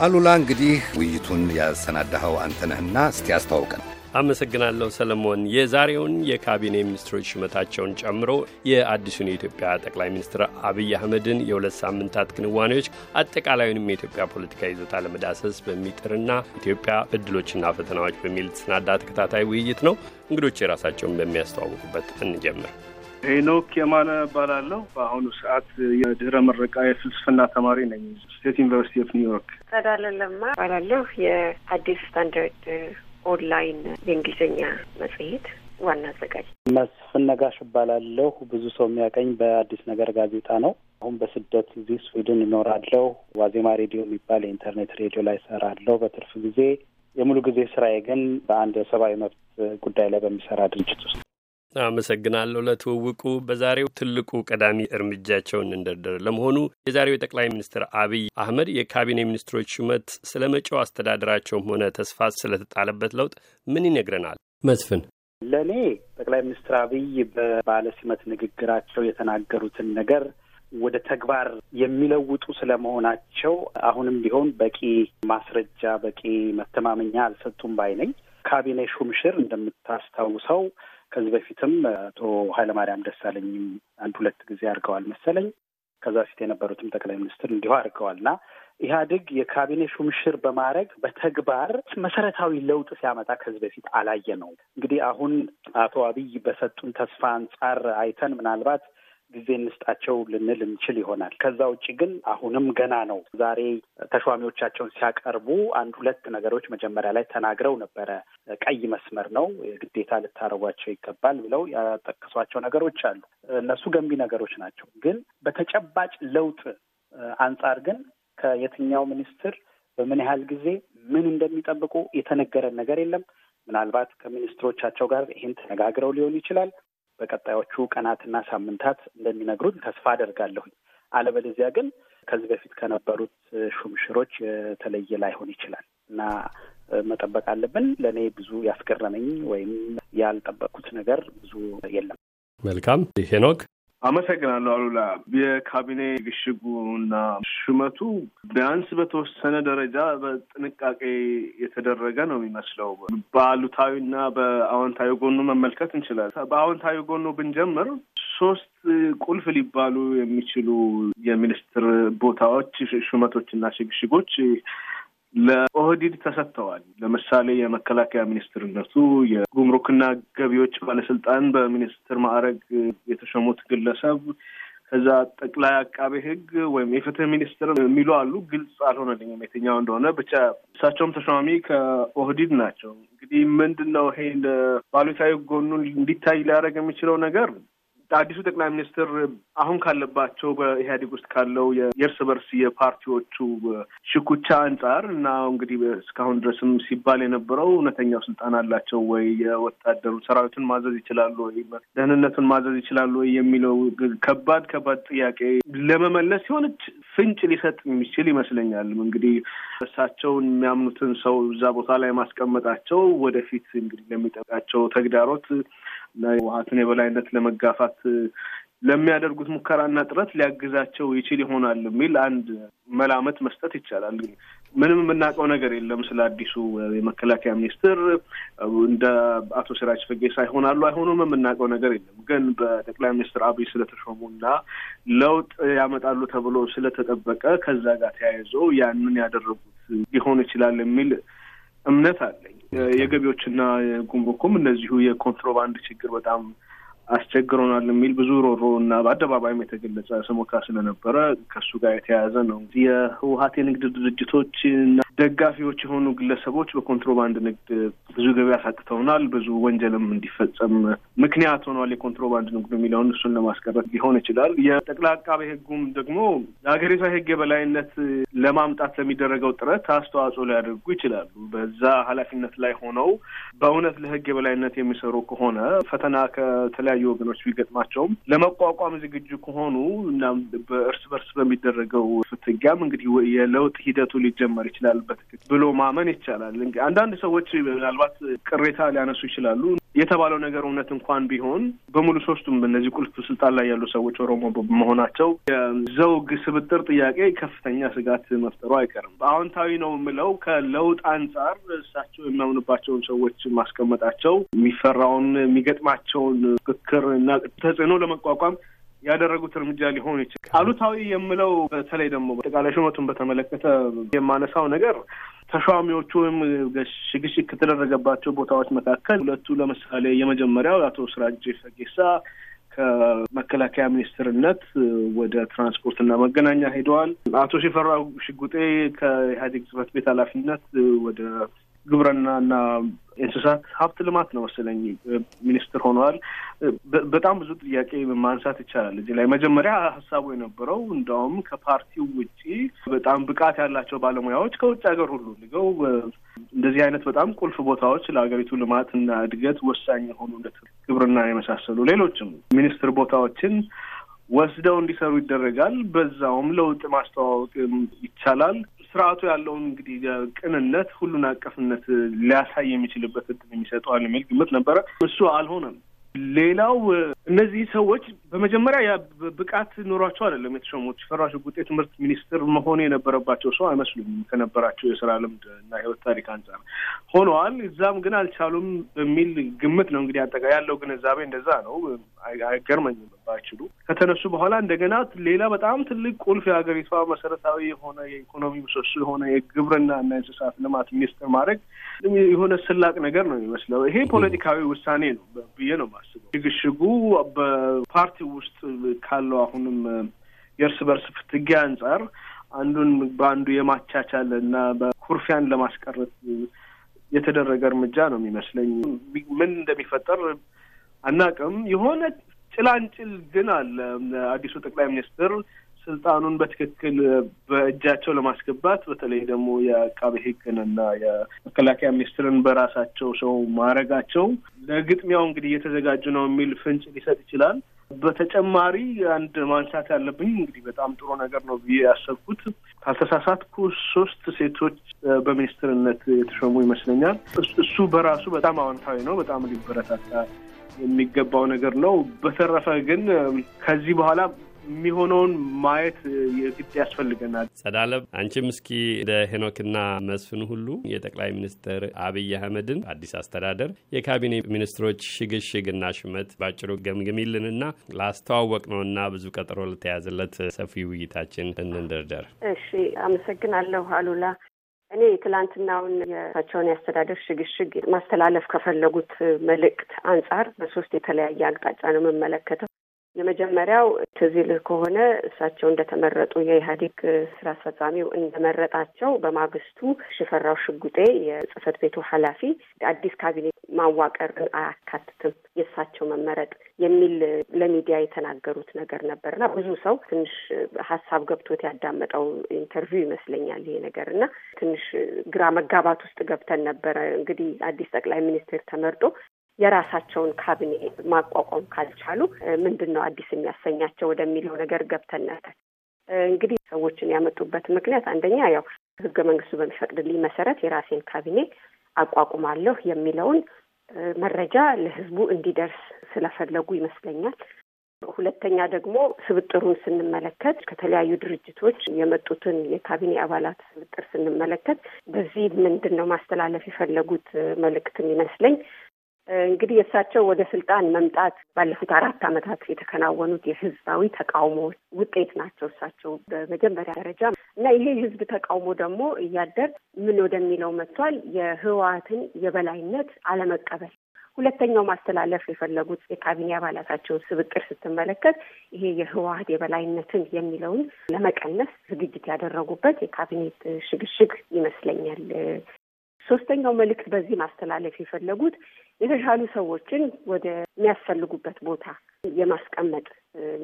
አሉላ እንግዲህ ውይይቱን ያሰናዳኸው አንተነህና እስቲ አስተዋውቀን። አመሰግናለሁ ሰለሞን። የዛሬውን የካቢኔ ሚኒስትሮች ሹመታቸውን ጨምሮ የአዲሱን የኢትዮጵያ ጠቅላይ ሚኒስትር አብይ አህመድን የሁለት ሳምንታት ክንዋኔዎች አጠቃላዩንም የኢትዮጵያ ፖለቲካ ይዞታ ለመዳሰስ በሚጥርና ኢትዮጵያ እድሎችና ፈተናዎች በሚል የተሰናዳ ተከታታይ ውይይት ነው። እንግዶች የራሳቸውን በሚያስተዋውቁበት እንጀምር። ሄኖክ የማነ እባላለሁ። በአሁኑ ሰዓት የድህረ ምረቃ የፍልስፍና ተማሪ ነኝ ስቴት ዩኒቨርሲቲ ኦፍ ኒውዮርክ። ጸዳለ ለማ እባላለሁ። የአዲስ ስታንዳርድ ኦንላይን የእንግሊዝኛ መጽሔት ዋና አዘጋጅ። መስፍን ነጋሽ እባላለሁ። ብዙ ሰው የሚያውቀኝ በአዲስ ነገር ጋዜጣ ነው። አሁን በስደት እዚህ ስዊድን እኖራለሁ። ዋዜማ ሬዲዮ የሚባል የኢንተርኔት ሬዲዮ ላይ እሰራለሁ በትርፍ ጊዜ። የሙሉ ጊዜ ስራዬ ግን በአንድ የሰብአዊ መብት ጉዳይ ላይ በሚሰራ ድርጅት ውስጥ አመሰግናለሁ ለትውውቁ። በዛሬው ትልቁ ቀዳሚ እርምጃቸውን እንደርደር። ለመሆኑ የዛሬው የጠቅላይ ሚኒስትር አብይ አህመድ የካቢኔ ሚኒስትሮች ሹመት ስለ መጪው አስተዳደራቸውም ሆነ ተስፋ ስለተጣለበት ለውጥ ምን ይነግረናል? መስፍን ለእኔ ጠቅላይ ሚኒስትር አብይ በባለ ሲመት ንግግራቸው የተናገሩትን ነገር ወደ ተግባር የሚለውጡ ስለመሆናቸው አሁንም ቢሆን በቂ ማስረጃ፣ በቂ መተማመኛ አልሰጡም ባይ ነኝ። ካቢኔ ሹምሽር እንደምታስታውሰው ከዚህ በፊትም አቶ ኃይለማርያም ደሳለኝም አንድ ሁለት ጊዜ አድርገዋል መሰለኝ። ከዛ በፊት የነበሩትም ጠቅላይ ሚኒስትር እንዲሁ አድርገዋል እና ኢህአዴግ የካቢኔ ሹምሽር በማድረግ በተግባር መሰረታዊ ለውጥ ሲያመጣ ከዚህ በፊት አላየ ነው። እንግዲህ አሁን አቶ አብይ በሰጡን ተስፋ አንጻር አይተን ምናልባት ጊዜ እንስጣቸው ልንል እንችል ይሆናል። ከዛ ውጭ ግን አሁንም ገና ነው። ዛሬ ተሿሚዎቻቸውን ሲያቀርቡ አንድ ሁለት ነገሮች መጀመሪያ ላይ ተናግረው ነበረ። ቀይ መስመር ነው ግዴታ ልታረጓቸው ይገባል ብለው ያጠቀሷቸው ነገሮች አሉ። እነሱ ገንቢ ነገሮች ናቸው። ግን በተጨባጭ ለውጥ አንጻር ግን ከየትኛው ሚኒስትር በምን ያህል ጊዜ ምን እንደሚጠብቁ የተነገረን ነገር የለም። ምናልባት ከሚኒስትሮቻቸው ጋር ይህን ተነጋግረው ሊሆን ይችላል። በቀጣዮቹ ቀናትና ሳምንታት እንደሚነግሩን ተስፋ አደርጋለሁኝ። አለበለዚያ ግን ከዚህ በፊት ከነበሩት ሹምሽሮች የተለየ ላይሆን ይችላል እና መጠበቅ አለብን። ለእኔ ብዙ ያስገረመኝ ወይም ያልጠበቅኩት ነገር ብዙ የለም። መልካም ሄኖክ አመሰግናለሁ አሉላ። የካቢኔ ግሽጉና ሹመቱ ቢያንስ በተወሰነ ደረጃ በጥንቃቄ የተደረገ ነው የሚመስለው። በአሉታዊና በአዎንታዊ ጎኑ መመልከት እንችላለን። በአዎንታዊ ጎኑ ብንጀምር ሶስት ቁልፍ ሊባሉ የሚችሉ የሚኒስትር ቦታዎች ሹመቶችና ሽግሽጎች ለኦህዲድ ተሰጥተዋል። ለምሳሌ የመከላከያ ሚኒስትርነቱ የጉምሩክና ገቢዎች ባለስልጣን በሚኒስትር ማዕረግ የተሾሙት ግለሰብ ከዛ ጠቅላይ አቃቤ ሕግ ወይም የፍትህ ሚኒስትር የሚሉ አሉ። ግልጽ አልሆነልኝም የትኛው እንደሆነ ብቻ እሳቸውም ተሿሚ ከኦህዲድ ናቸው። እንግዲህ ምንድን ነው ይሄ ባሉታዊ ጎኑን እንዲታይ ሊያደርግ የሚችለው ነገር አዲሱ ጠቅላይ ሚኒስትር አሁን ካለባቸው በኢህአዴግ ውስጥ ካለው የእርስ በርስ የፓርቲዎቹ ሽኩቻ አንጻር እና እንግዲህ እስካሁን ድረስም ሲባል የነበረው እውነተኛው ስልጣን አላቸው ወይ፣ የወታደሩ ሰራዊቱን ማዘዝ ይችላሉ ወይ፣ ደህንነቱን ማዘዝ ይችላሉ ወይ? የሚለው ከባድ ከባድ ጥያቄ ለመመለስ የሆነች ፍንጭ ሊሰጥ የሚችል ይመስለኛል። እንግዲህ እሳቸውን የሚያምኑትን ሰው እዛ ቦታ ላይ ማስቀመጣቸው ወደፊት እንግዲህ ለሚጠቃቸው ተግዳሮት የህወሓትን የበላይነት ለመጋፋት ለሚያደርጉት ሙከራና ጥረት ሊያግዛቸው ይችል ይሆናል የሚል አንድ መላመት መስጠት ይቻላል። ምንም የምናውቀው ነገር የለም ስለ አዲሱ የመከላከያ ሚኒስትር እንደ አቶ ሲራጅ ፈጌሳ ይሆናሉ አይሆኑም የምናውቀው ነገር የለም። ግን በጠቅላይ ሚኒስትር አብይ ስለተሾሙና ለውጥ ያመጣሉ ተብሎ ስለተጠበቀ ከዛ ጋር ተያይዞ ያንን ያደረጉት ሊሆን ይችላል የሚል እምነት አለኝ። የገቢዎችና ጉምሩኩም እነዚሁ የኮንትሮባንድ ችግር በጣም አስቸግሮናል የሚል ብዙ ሮሮ እና በአደባባይም የተገለጸ ስሞታ ስለነበረ ከሱ ጋር የተያያዘ ነው። የህወሀት የንግድ ድርጅቶች እና ደጋፊዎች የሆኑ ግለሰቦች በኮንትሮባንድ ንግድ ብዙ ገቢ አሳጥተውናል፣ ብዙ ወንጀልም እንዲፈጸም ምክንያት ሆኗል የኮንትሮባንድ ንግዱ የሚለውን እሱን ለማስቀረት ሊሆን ይችላል። የጠቅላይ አቃቤ ሕጉም ደግሞ የሀገሪቷ የህግ የበላይነት ለማምጣት ለሚደረገው ጥረት አስተዋጽኦ ሊያደርጉ ይችላሉ። በዛ ኃላፊነት ላይ ሆነው በእውነት ለህግ የበላይነት የሚሰሩ ከሆነ ፈተና ከተለያዩ ወገኖች ቢገጥማቸውም ለመቋቋም ዝግጁ ከሆኑ እና በእርስ በርስ በሚደረገው ፍትጊያም እንግዲህ የለውጥ ሂደቱ ሊጀመር ይችላል በትክክል ብሎ ማመን ይቻላል። አንዳንድ ሰዎች ምናልባት ቅሬታ ሊያነሱ ይችላሉ። የተባለው ነገር እውነት እንኳን ቢሆን በሙሉ ሶስቱም እነዚህ ቁልፍ ስልጣን ላይ ያሉ ሰዎች ኦሮሞ በመሆናቸው የዘውግ ስብጥር ጥያቄ ከፍተኛ ስጋት መፍጠሩ አይቀርም። አዎንታዊ ነው የምለው ከለውጥ አንጻር እሳቸው የሚያምኑባቸውን ሰዎች ማስቀመጣቸው የሚፈራውን የሚገጥማቸውን ፍክክር እና ተጽዕኖ ለመቋቋም ያደረጉት እርምጃ ሊሆን ይችላል። አሉታዊ የምለው በተለይ ደግሞ አጠቃላይ ሹመቱን በተመለከተ የማነሳው ነገር ተሿሚዎቹ ወይም ሽግሽግ ከተደረገባቸው ቦታዎች መካከል ሁለቱ ለምሳሌ የመጀመሪያው አቶ ስራጅ ፈጌሳ ከመከላከያ ሚኒስትርነት ወደ ትራንስፖርትና መገናኛ ሄደዋል። አቶ ሽፈራው ሽጉጤ ከኢህአዴግ ጽህፈት ቤት ኃላፊነት ወደ ግብርናና እንስሳት ሀብት ልማት ነው መሰለኝ ሚኒስትር ሆነዋል። በጣም ብዙ ጥያቄ ማንሳት ይቻላል እዚህ ላይ። መጀመሪያ ሀሳቡ የነበረው እንደውም ከፓርቲው ውጪ በጣም ብቃት ያላቸው ባለሙያዎች ከውጭ ሀገር ሁሉ ልገው እንደዚህ አይነት በጣም ቁልፍ ቦታዎች ለሀገሪቱ ልማትና እድገት ወሳኝ የሆኑ ግብርና የመሳሰሉ ሌሎችም ሚኒስትር ቦታዎችን ወስደው እንዲሰሩ ይደረጋል። በዛውም ለውጥ ማስተዋወቅ ይቻላል። ስርዓቱ ያለውን እንግዲህ ቅንነት፣ ሁሉን አቀፍነት ሊያሳይ የሚችልበት እድል የሚሰጠዋል የሚል ግምት ነበረ። እሱ አልሆነም። ሌላው እነዚህ ሰዎች በመጀመሪያ ብቃት ኖሯቸው አይደለም የተሾሙት። ሽፈራው ሽጉጤ ትምህርት ሚኒስትር መሆን የነበረባቸው ሰው አይመስሉም ከነበራቸው የስራ ልምድ እና ህይወት ታሪክ አንጻር ሆነዋል። እዛም ግን አልቻሉም በሚል ግምት ነው እንግዲህ አጠቃ ያለው ግንዛቤ እንደዛ ነው። አይገርመኝም ባይችሉ ከተነሱ በኋላ እንደገና ሌላ በጣም ትልቅ ቁልፍ የሀገሪቷ መሰረታዊ የሆነ የኢኮኖሚ ምሰሶ የሆነ የግብርና እና እንስሳት ልማት ሚኒስትር ማድረግ የሆነ ስላቅ ነገር ነው የሚመስለው። ይሄ ፖለቲካዊ ውሳኔ ነው ብዬ ነው የማስበው። ሽግሽጉ በፓርቲ ውስጥ ካለው አሁንም የእርስ በርስ ፍትጊያ አንጻር አንዱን በአንዱ የማቻቻል እና በኩርፊያን ለማስቀረት የተደረገ እርምጃ ነው የሚመስለኝ። ምን እንደሚፈጠር አናቅም። የሆነ ጭላንጭል ግን አለ። አዲሱ ጠቅላይ ሚኒስትር ስልጣኑን በትክክል በእጃቸው ለማስገባት በተለይ ደግሞ የአቃቤ ሕግንና የመከላከያ ሚኒስትርን በራሳቸው ሰው ማድረጋቸው ለግጥሚያው እንግዲህ እየተዘጋጁ ነው የሚል ፍንጭ ሊሰጥ ይችላል። በተጨማሪ አንድ ማንሳት ያለብኝ እንግዲህ በጣም ጥሩ ነገር ነው ብዬ ያሰብኩት ካልተሳሳትኩ ሶስት ሴቶች በሚኒስትርነት የተሾሙ ይመስለኛል። እሱ በራሱ በጣም አዎንታዊ ነው። በጣም ሊበረታታ የሚገባው ነገር ነው። በተረፈ ግን ከዚህ በኋላ የሚሆነውን ማየት የግድ ያስፈልገናል። ጸዳለም አንቺም እስኪ እንደ ሄኖክና መስፍን ሁሉ የጠቅላይ ሚኒስትር አብይ አህመድን አዲስ አስተዳደር የካቢኔ ሚኒስትሮች ሽግሽግና ሹመት ባጭሩ ገምግሚልንና ላስተዋወቅ ነውና ብዙ ቀጠሮ ለተያዘለት ሰፊ ውይይታችን እንንደርደር። እሺ፣ አመሰግናለሁ አሉላ። እኔ ትላንትናውን የእሳቸውን የአስተዳደር ሽግሽግ ማስተላለፍ ከፈለጉት መልእክት አንጻር በሶስት የተለያየ አቅጣጫ ነው የምመለከተው። የመጀመሪያው ትዝ ይልህ ከሆነ እሳቸው እንደተመረጡ የኢህአዴግ ስራ አስፈጻሚው እንደመረጣቸው በማግስቱ ሽፈራው ሽጉጤ የጽህፈት ቤቱ ኃላፊ አዲስ ካቢኔ ማዋቀርን አያካትትም የእሳቸው መመረጥ የሚል ለሚዲያ የተናገሩት ነገር ነበርና ብዙ ሰው ትንሽ ሀሳብ ገብቶት ያዳመጠው interview ይመስለኛል ይሄ ነገር እና ትንሽ ግራ መጋባት ውስጥ ገብተን ነበረ። እንግዲህ አዲስ ጠቅላይ ሚኒስትር ተመርጦ የራሳቸውን ካቢኔ ማቋቋም ካልቻሉ ምንድን ነው አዲስ የሚያሰኛቸው ወደሚለው ነገር ገብተን ነበር። እንግዲህ ሰዎችን ያመጡበት ምክንያት አንደኛ ያው ህገ መንግስቱ በሚፈቅድልኝ መሰረት የራሴን ካቢኔ አቋቁማለሁ የሚለውን መረጃ ለህዝቡ እንዲደርስ ስለፈለጉ ይመስለኛል። ሁለተኛ ደግሞ ስብጥሩን ስንመለከት ከተለያዩ ድርጅቶች የመጡትን የካቢኔ አባላት ስብጥር ስንመለከት በዚህ ምንድን ነው ማስተላለፍ የፈለጉት መልእክትም ይመስለኝ እንግዲህ የእሳቸው ወደ ስልጣን መምጣት ባለፉት አራት ዓመታት የተከናወኑት የህዝባዊ ተቃውሞዎች ውጤት ናቸው። እሳቸው በመጀመሪያ ደረጃ እና ይሄ የህዝብ ተቃውሞ ደግሞ እያደር ምን ወደሚለው መጥቷል። የህወሓትን የበላይነት አለመቀበል። ሁለተኛው ማስተላለፍ የፈለጉት የካቢኔ አባላታቸውን ስብጥር ስትመለከት ይሄ የህወሓት የበላይነትን የሚለውን ለመቀነስ ዝግጅት ያደረጉበት የካቢኔት ሽግሽግ ይመስለኛል። ሶስተኛው መልእክት በዚህ ማስተላለፍ የፈለጉት የተሻሉ ሰዎችን ወደ የሚያስፈልጉበት ቦታ የማስቀመጥ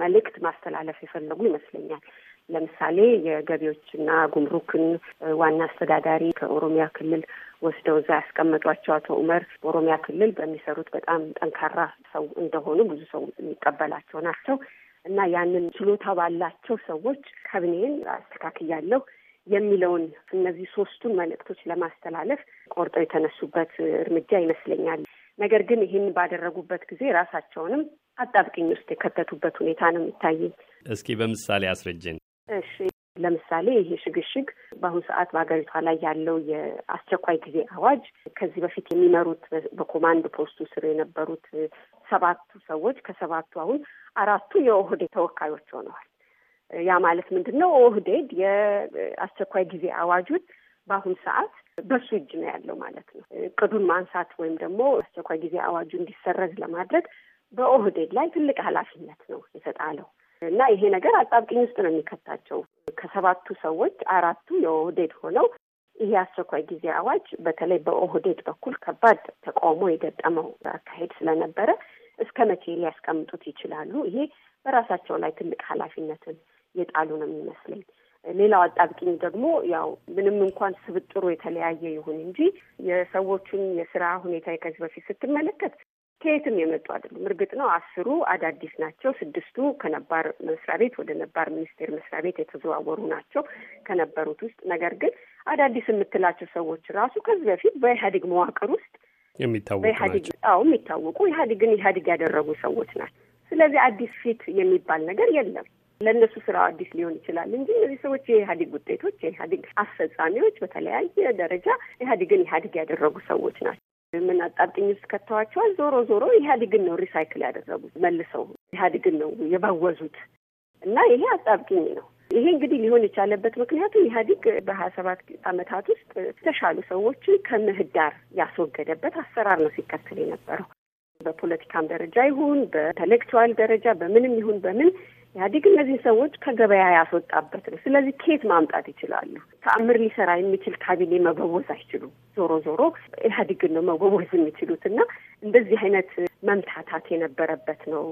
መልእክት ማስተላለፍ የፈለጉ ይመስለኛል። ለምሳሌ የገቢዎችና ጉምሩክን ዋና አስተዳዳሪ ከኦሮሚያ ክልል ወስደው እዛ ያስቀመጧቸው አቶ ኡመር በኦሮሚያ ክልል በሚሰሩት በጣም ጠንካራ ሰው እንደሆኑ ብዙ ሰው የሚቀበላቸው ናቸው እና ያንን ችሎታ ባላቸው ሰዎች ካቢኔን አስተካክያለሁ የሚለውን እነዚህ ሶስቱን መልእክቶች ለማስተላለፍ ቆርጠው የተነሱበት እርምጃ ይመስለኛል። ነገር ግን ይህን ባደረጉበት ጊዜ ራሳቸውንም አጣብቅኝ ውስጥ የከተቱበት ሁኔታ ነው የሚታየኝ። እስኪ በምሳሌ አስረጅን። እሺ፣ ለምሳሌ ይሄ ሽግሽግ በአሁኑ ሰዓት በሀገሪቷ ላይ ያለው የአስቸኳይ ጊዜ አዋጅ ከዚህ በፊት የሚመሩት በኮማንድ ፖስቱ ስር የነበሩት ሰባቱ ሰዎች ከሰባቱ አሁን አራቱ የኦህዴድ ተወካዮች ሆነዋል። ያ ማለት ምንድን ነው? ኦህዴድ የአስቸኳይ ጊዜ አዋጁን በአሁኑ ሰዓት በሱ እጅ ነው ያለው ማለት ነው። እቅዱን ማንሳት ወይም ደግሞ አስቸኳይ ጊዜ አዋጁ እንዲሰረዝ ለማድረግ በኦህዴድ ላይ ትልቅ ኃላፊነት ነው የተጣለው እና ይሄ ነገር አጣብቂኝ ውስጥ ነው የሚከታቸው። ከሰባቱ ሰዎች አራቱ የኦህዴድ ሆነው ይሄ አስቸኳይ ጊዜ አዋጅ በተለይ በኦህዴድ በኩል ከባድ ተቃውሞ የገጠመው አካሄድ ስለነበረ እስከ መቼ ሊያስቀምጡት ይችላሉ? ይሄ በራሳቸው ላይ ትልቅ ኃላፊነትን የጣሉ ነው የሚመስለኝ። ሌላው አጣብቂኝ ደግሞ ያው ምንም እንኳን ስብጥሩ የተለያየ ይሁን እንጂ የሰዎቹን የስራ ሁኔታ ከዚህ በፊት ስትመለከት ከየትም የመጡ አይደሉም። እርግጥ ነው አስሩ አዳዲስ ናቸው። ስድስቱ ከነባር መስሪያ ቤት ወደ ነባር ሚኒስቴር መስሪያ ቤት የተዘዋወሩ ናቸው ከነበሩት ውስጥ። ነገር ግን አዳዲስ የምትላቸው ሰዎች ራሱ ከዚህ በፊት በኢህአዴግ መዋቅር ውስጥ የሚታወቁ በኢህአዴግ አዎ የሚታወቁ ኢህአዴግን ኢህአዴግ ያደረጉ ሰዎች ናቸው። ስለዚህ አዲስ ፊት የሚባል ነገር የለም። ለእነሱ ስራው አዲስ ሊሆን ይችላል እንጂ እነዚህ ሰዎች የኢህአዴግ ውጤቶች፣ የኢህአዴግ አስፈጻሚዎች፣ በተለያየ ደረጃ ኢህአዴግን ኢህአዴግ ያደረጉ ሰዎች ናቸው። ምን አጣብቂኝ ውስጥ ከተዋቸዋል? ዞሮ ዞሮ ኢህአዴግን ነው recycle ያደረጉት መልሰው ኢህአዴግን ነው የባወዙት እና ይሄ አጣብቂኝ ነው። ይሄ እንግዲህ ሊሆን የቻለበት ምክንያቱ ኢህአዴግ በሀያ ሰባት ዓመታት ውስጥ የተሻሉ ሰዎችን ከምህዳር ያስወገደበት አሰራር ነው ሲከተል የነበረው። በፖለቲካም ደረጃ ይሁን በ intellectual ደረጃ በምንም ይሁን በምን ኢህአዴግ እነዚህን ሰዎች ከገበያ ያስወጣበት ነው። ስለዚህ ኬት ማምጣት ይችላሉ? ተአምር ሊሰራ የሚችል ካቢኔ መበወዝ አይችሉም። ዞሮ ዞሮ ኢህአዴግን ነው መበወዝ የሚችሉት እና እንደዚህ አይነት መምታታት የነበረበት ነው።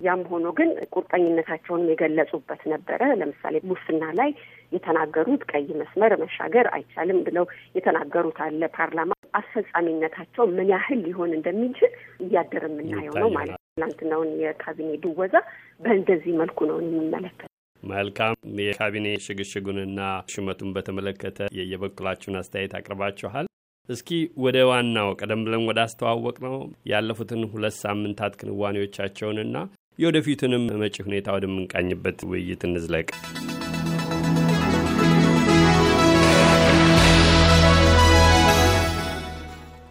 ያም ሆኖ ግን ቁርጠኝነታቸውን የገለጹበት ነበረ። ለምሳሌ ሙስና ላይ የተናገሩት ቀይ መስመር መሻገር አይቻልም ብለው የተናገሩት አለ። ፓርላማ አስፈጻሚነታቸው ምን ያህል ሊሆን እንደሚችል እያደር የምናየው ነው ማለት ነው። ትናንትናውን የካቢኔ ድወዛ በእንደዚህ መልኩ ነው የሚመለከት። መልካም። የካቢኔ ሽግሽጉንና ሹመቱን በተመለከተ የየበኩላችሁን አስተያየት አቅርባችኋል። እስኪ ወደ ዋናው ቀደም ብለን ወደ አስተዋወቅ ነው ያለፉትን ሁለት ሳምንታት ክንዋኔዎቻቸውንና የወደፊቱንም መጪ ሁኔታ ወደምንቃኝበት ውይይት እንዝለቅ።